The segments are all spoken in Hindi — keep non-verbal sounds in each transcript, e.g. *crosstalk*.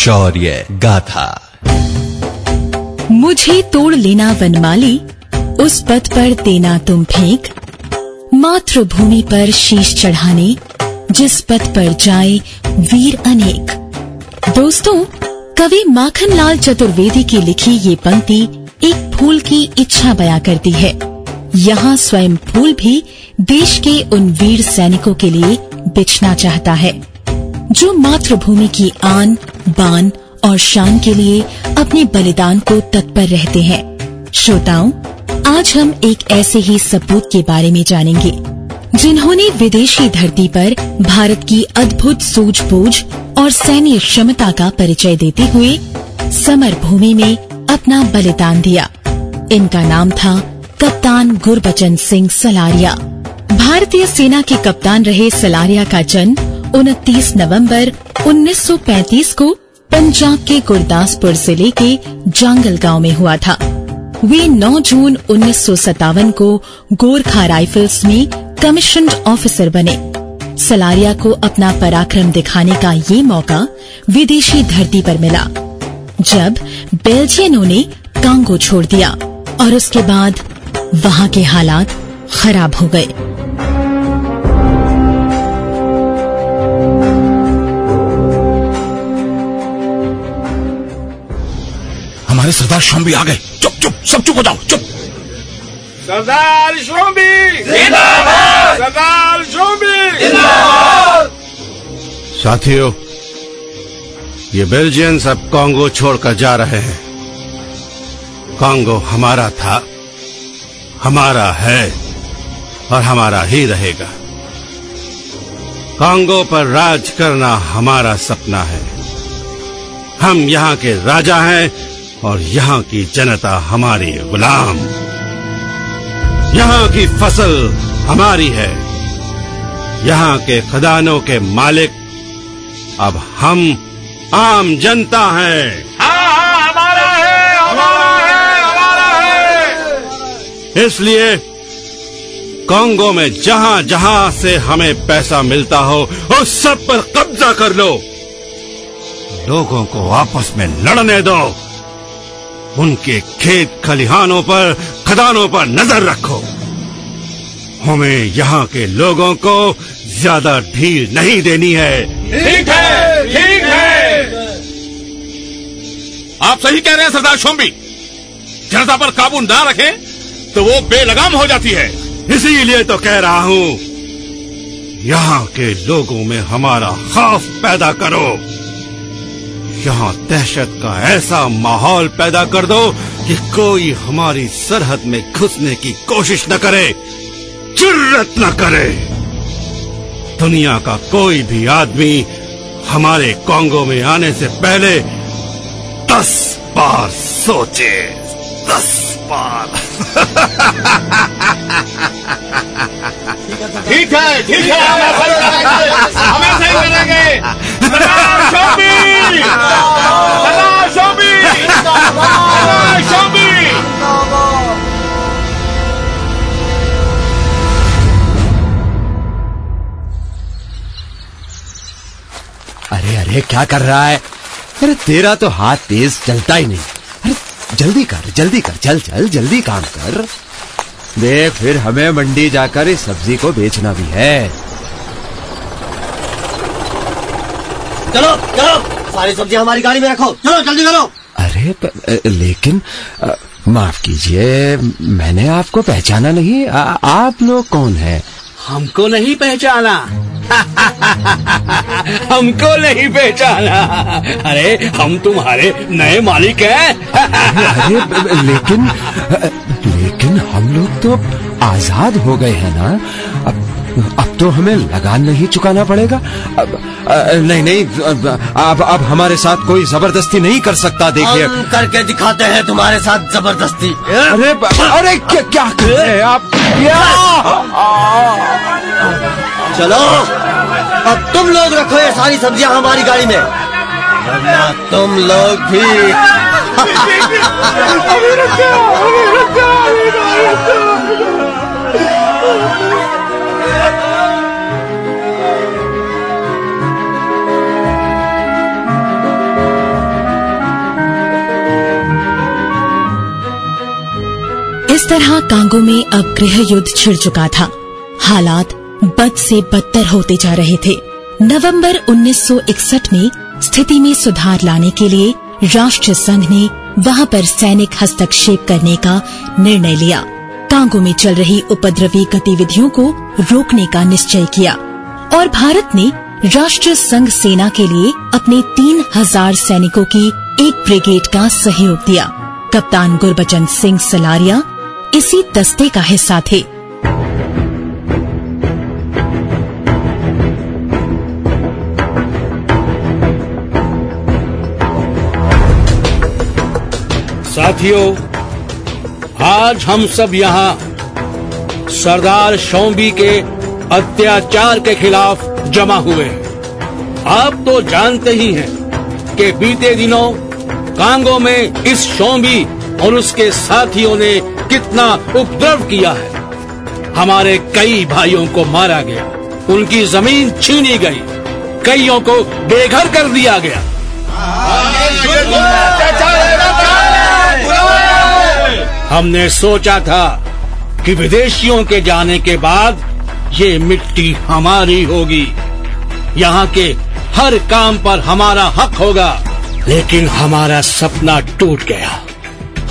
शौर्य गाथा। मुझे तोड़ लेना वनमाली, उस पथ पर देना तुम फेंक। मातृभूमि पर शीश चढ़ाने, जिस पथ पर जाए वीर अनेक। दोस्तों, कवि माखनलाल चतुर्वेदी की लिखी ये पंक्ति एक फूल की इच्छा बयां करती है। यहाँ स्वयं फूल भी देश के उन वीर सैनिकों के लिए बिछना चाहता है। जो मातृभूमि की आन, बान और शान के लिए अपने बलिदान को तत्पर रहते हैं। श्रोताओं, आज हम एक ऐसे ही सपूत के बारे में जानेंगे, जिन्होंने विदेशी धरती पर भारत की अद्भुत सूझबूझ और सैन्य क्षमता का परिचय देते हुए समर भूमि में अपना बलिदान दिया। इनका नाम था कप्तान गुरबचन सिंह सलारिया। भारतीय सेना के कप्तान रहे सलारिया का जन्म 29 नवंबर 1935 को पंजाब के गुरदासपुर ज़िले के जांगल गाँव में हुआ था। वे 9 जून उन्नीस सौ सत्तावन को गोरखा राइफल्स में कमीशन्ड ऑफिसर बने। सलारिया को अपना पराक्रम दिखाने का ये मौका विदेशी धरती पर मिला, जब बेल्जियनों ने कांगो छोड़ दिया और उसके बाद वहाँ के हालात खराब हो गए। हमारे सरदार शाम भी आ गए। चुप चुप सब चुप हो जाओ चुप। सरदार शोभी सरदार शोभी साथियों ये बेल्जियंस अब कांगो छोड़कर जा रहे हैं। कांगो हमारा था हमारा है और हमारा ही रहेगा। कांगो पर राज करना हमारा सपना है। हम यहाँ के राजा हैं और यहाँ की जनता हमारी गुलाम। यहाँ की फ़सल हमारी है। यहाँ के खदानों के मालिक अब हम आम जनता हैं। हाँ हाँ हमारा है हमारा है हमारा है। इसलिए कांगो में जहाँ जहाँ से हमें पैसा मिलता हो उस सब पर कब्जा कर लो। लोगों को आपस में लड़ने दो। उनके खेत खलिहानों पर खदानों पर नज़र रखो। हमें यहाँ के लोगों को ज़्यादा ढील नहीं देनी है। ठीक है ठीक है। आप सही कह रहे हैं सरदार शोम्बी जनता पर काबू ना रखे तो वो बेलगाम हो जाती है। इसीलिए तो कह रहा हूँ यहाँ के लोगों में हमारा खौफ पैदा करो। यहाँ दहशत का ऐसा माहौल पैदा कर दो कि कोई हमारी सरहद में घुसने की कोशिश न करे। जुर्रत न करे। दुनिया का कोई भी आदमी हमारे कांगो में आने से पहले दस बार सोचे। दस बार। ठीक है ठीक है। हम ऐसा ही। करेंगे हम ऐसा ही करेंगे। अरे अरे, क्या कर रहा है? अरे, तेरा तो हाथ तेज चलता ही नहीं। अरे, जल्दी कर जल्दी कर, चल चल, जल्दी काम कर। देख, फिर हमें मंडी जाकर इस सब्ज़ी को बेचना भी है। चलो चलो। सारी सब्ज़ी हमारी गाड़ी में रखो। चलो जल्दी करो। अरे प, लेकिन अ, माफ़ कीजिए मैंने आपको पहचाना नहीं। आ, आप लोग कौन हैं? हमको नहीं पहचाना। *laughs* हमको नहीं पहचाना। अरे हम तुम्हारे नए मालिक हैं। अरे *laughs* लेकिन लेकिन हम लोग तो आज़ाद हो गए हैं ना? अब अब तो हमें लगान नहीं चुकाना पड़ेगा। अब अ, नहीं नहीं अब अब अब हमारे साथ कोई ज़बरदस्ती नहीं कर सकता देखिए। करके दिखाते हैं तुम्हारे साथ ज़बरदस्ती। अरे अरे क्या क्या कर रहे हैं आप? क्या? चलो अब तुम लोग रखो ये सारी सब्ज़ियाँ हमारी गाड़ी में। वरना तुम लोग भी इस तरह कांगो में अब गृह युद्ध छिड़ चुका था। हालात बद से बदतर होते जा रहे थे। नवंबर 1961 में स्थिति में सुधार लाने के लिए राष्ट्र संघ ने वहाँ पर सैनिक हस्तक्षेप करने का निर्णय लिया। कांगो में चल रही उपद्रवी गतिविधियों को रोकने का निश्चय किया और भारत ने राष्ट्र संघ सेना के लिए अपने तीन हज़ार सैनिकों की एक ब्रिगेड का सहयोग दिया। कप्तान गुरबचन सिंह सलारिया इसी दस्ते का हिस्सा थे। साथियों आज हम सब यहाँ सरदार शौबी के अत्याचार के खिलाफ जमा हुए हैं। आप तो जानते ही हैं कि बीते दिनों कांगो में इस शौबी और उसके साथियों ने कितना उपद्रव किया है। हमारे कई भाइयों को मारा गया, उनकी ज़मीन छीनी गई, कईयों को बेघर कर दिया गया। हमने सोचा था कि विदेशियों के जाने के बाद ये मिट्टी हमारी होगी। यहाँ के हर काम पर हमारा हक होगा लेकिन हमारा सपना टूट गया।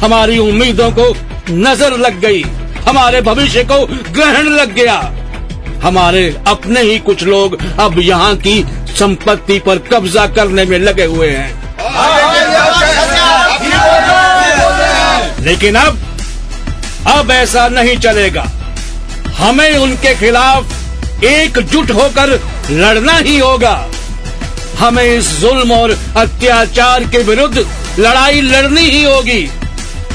हमारी उम्मीदों को नज़र लग गई हमारे भविष्य को ग्रहण लग गया। हमारे अपने ही कुछ लोग अब यहाँ की संपत्ति पर कब्जा करने में लगे हुए हैं। लेकिन अब अब ऐसा नहीं चलेगा। हमें उनके खिलाफ एकजुट होकर लड़ना ही होगा। हमें इस जुल्म और अत्याचार के विरुद्ध लड़ाई लड़नी ही होगी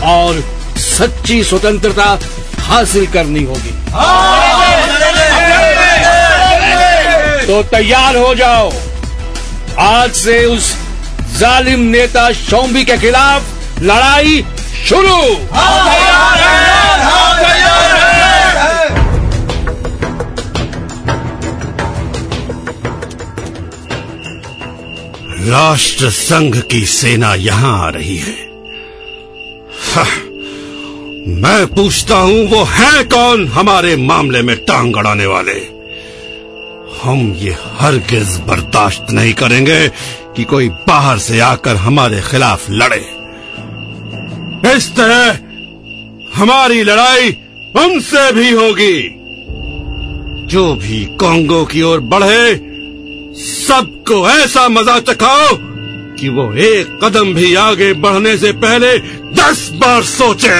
और सच्ची स्वतंत्रता हासिल करनी होगी। तो तैयार हो जाओ। आज से उस जालिम नेता शौबी के खिलाफ लड़ाई शुरू। राष्ट्र संघ की सेना यहाँ आ रही है। मैं पूछता हूँ, वो है कौन हमारे मामले में टांग अड़ाने वाले? हम ये हरगिज बर्दाश्त नहीं करेंगे कि कोई बाहर से आकर हमारे खिलाफ लड़े। इस तरह हमारी लड़ाई उनसे भी होगी। जो भी कांगो की ओर बढ़े सबको ऐसा मज़ा चखाओ कि वो एक कदम भी आगे बढ़ने से पहले दस बार सोचे।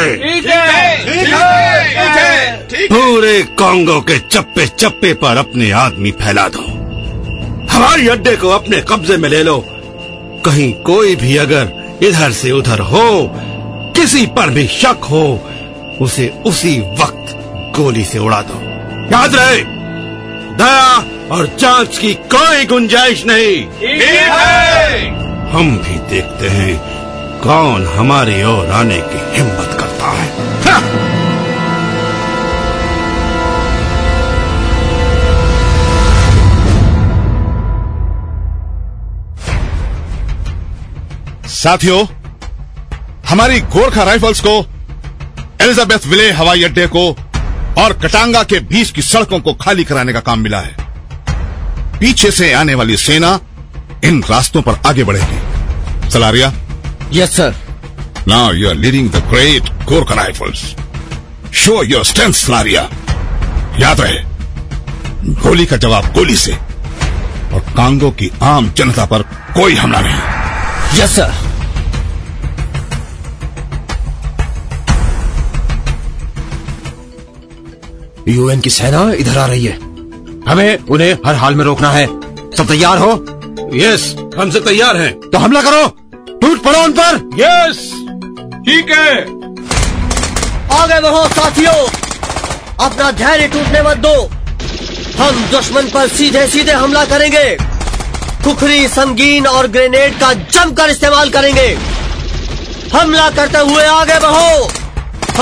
पूरे कांगो के चप्पे चप्पे पर अपने आदमी फैला दो। हवाई अड्डे को अपने कब्जे में ले लो। कहीं कोई भी अगर इधर से उधर हो किसी पर भी शक हो उसे उसी वक्त गोली से उड़ा दो। याद रहे दया और जाँच की कोई गुंजाइश नहीं। हम भी देखते हैं कौन हमारी ओर आने की हिम्मत करता है। हा! साथियों हमारी गोरखा राइफल्स को एलिजाबेथ विले हवाई अड्डे को और कटांगा के बीच की सड़कों को खाली कराने का काम मिला है। पीछे से आने वाली सेना इन रास्तों पर आगे बढ़ेगी। Salaria? Yes sir now you are leading the great Gorkha rifles show your strength Salaria याद रहे गोली का जवाब गोली से और कांगो की आम जनता पर कोई हमला नहीं यस सर यूएन की सेना इधर आ रही है। हमें उन्हें हर हाल में रोकना है। सब तैयार हो? यस हम सब तैयार हैं। तो हमला करो। टूट पड़ो उन पर। यस ठीक है। आगे बढ़ो साथियों। अपना धैर्य टूटने मत दो। हम दुश्मन पर सीधे सीधे हमला करेंगे। खुखरी संगीन और ग्रेनेड का जमकर इस्तेमाल करेंगे। हमला करते हुए आगे बढ़ो।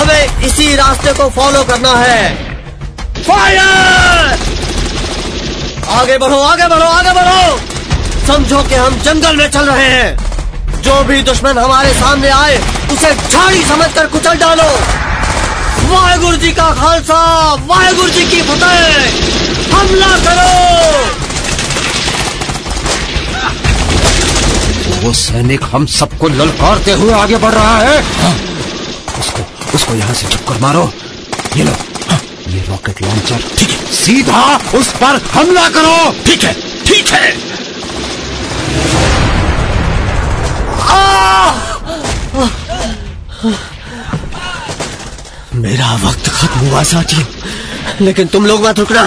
हमें इसी रास्ते को फॉलो करना है। फायर आगे बढ़ो आगे बढ़ो आगे बढ़ो। समझो कि हम जंगल में चल रहे हैं। जो भी दुश्मन हमारे सामने आए उसे झाड़ी समझकर कुचल डालो। वाहेगुरु जी का खालसा वाहेगुरु जी की फतेह। हमला करो। वो सैनिक हम सबको ललकारते हुए आगे बढ़ रहा है। हाँ, उसको उसको यहाँ से चक्कर मारो। ये लो। ये रॉकेट लॉन्चर ठीक है। सीधा उस पर हमला करो। ठीक है ठीक है। मेरा वक्त खत्म हुआ साथियों लेकिन तुम लोग मत रुकना।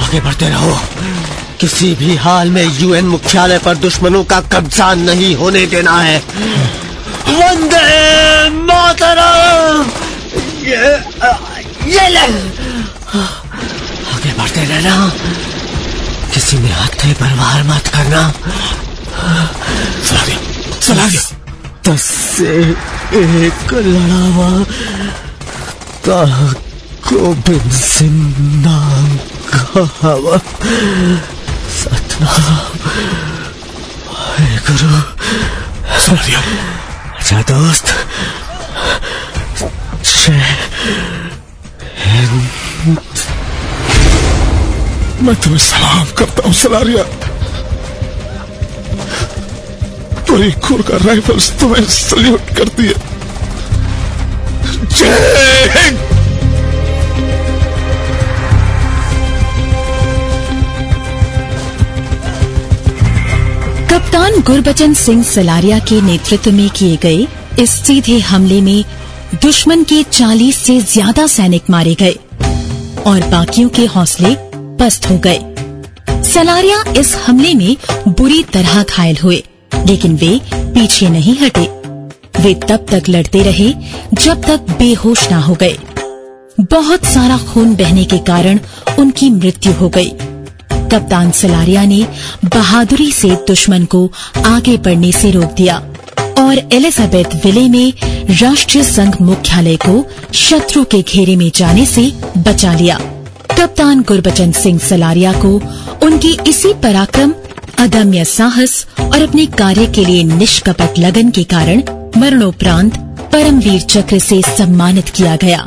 आगे बढ़ते रहो। किसी भी हाल में यूएन मुख्यालय पर दुश्मनों का कब्जा नहीं होने देना है। वंदे मातरम! ये ले आगे बढ़ते रहना। किसी में हाथ परवार मत करना। चला दिया चला दिया दस से एक लड़ावा का गोविंद सिंह नाम का हवा सतनाम वाहेगुरु चला दिया अच्छा दोस्त जय मैं तुम्हें सलाम करता हूँ, सलारिया। पूरी खुर का राइफल्स तुम्हें सल्यूट करती है। कप्तान गुरबचन सिंह सलारिया के नेतृत्व में किए गए इस सीधे हमले में दुश्मन के 40 से ज़्यादा सैनिक मारे गए और बाकियों के हौसले पस्त हो गए। सलारिया इस हमले में बुरी तरह घायल हुए, लेकिन वे पीछे नहीं हटे। वे तब तक लड़ते रहे, जब तक बेहोश न हो गए। बहुत सारा खून बहने के कारण उनकी मृत्यु हो गई। कप्तान सलारिया ने बहादुरी से दुश्मन को आगे बढ़ने से रोक दिया और एलिजाबेथ विले में राष्ट्रीय संघ मुख्यालय को शत्रु के घेरे में जाने से बचा लिया। कप्तान गुरबचन सिंह सलारिया को उनकी इसी पराक्रम, अदम्य साहस और अपने कार्य के लिए निष्कपट लगन के कारण मरणोपरांत परमवीर चक्र से सम्मानित किया गया।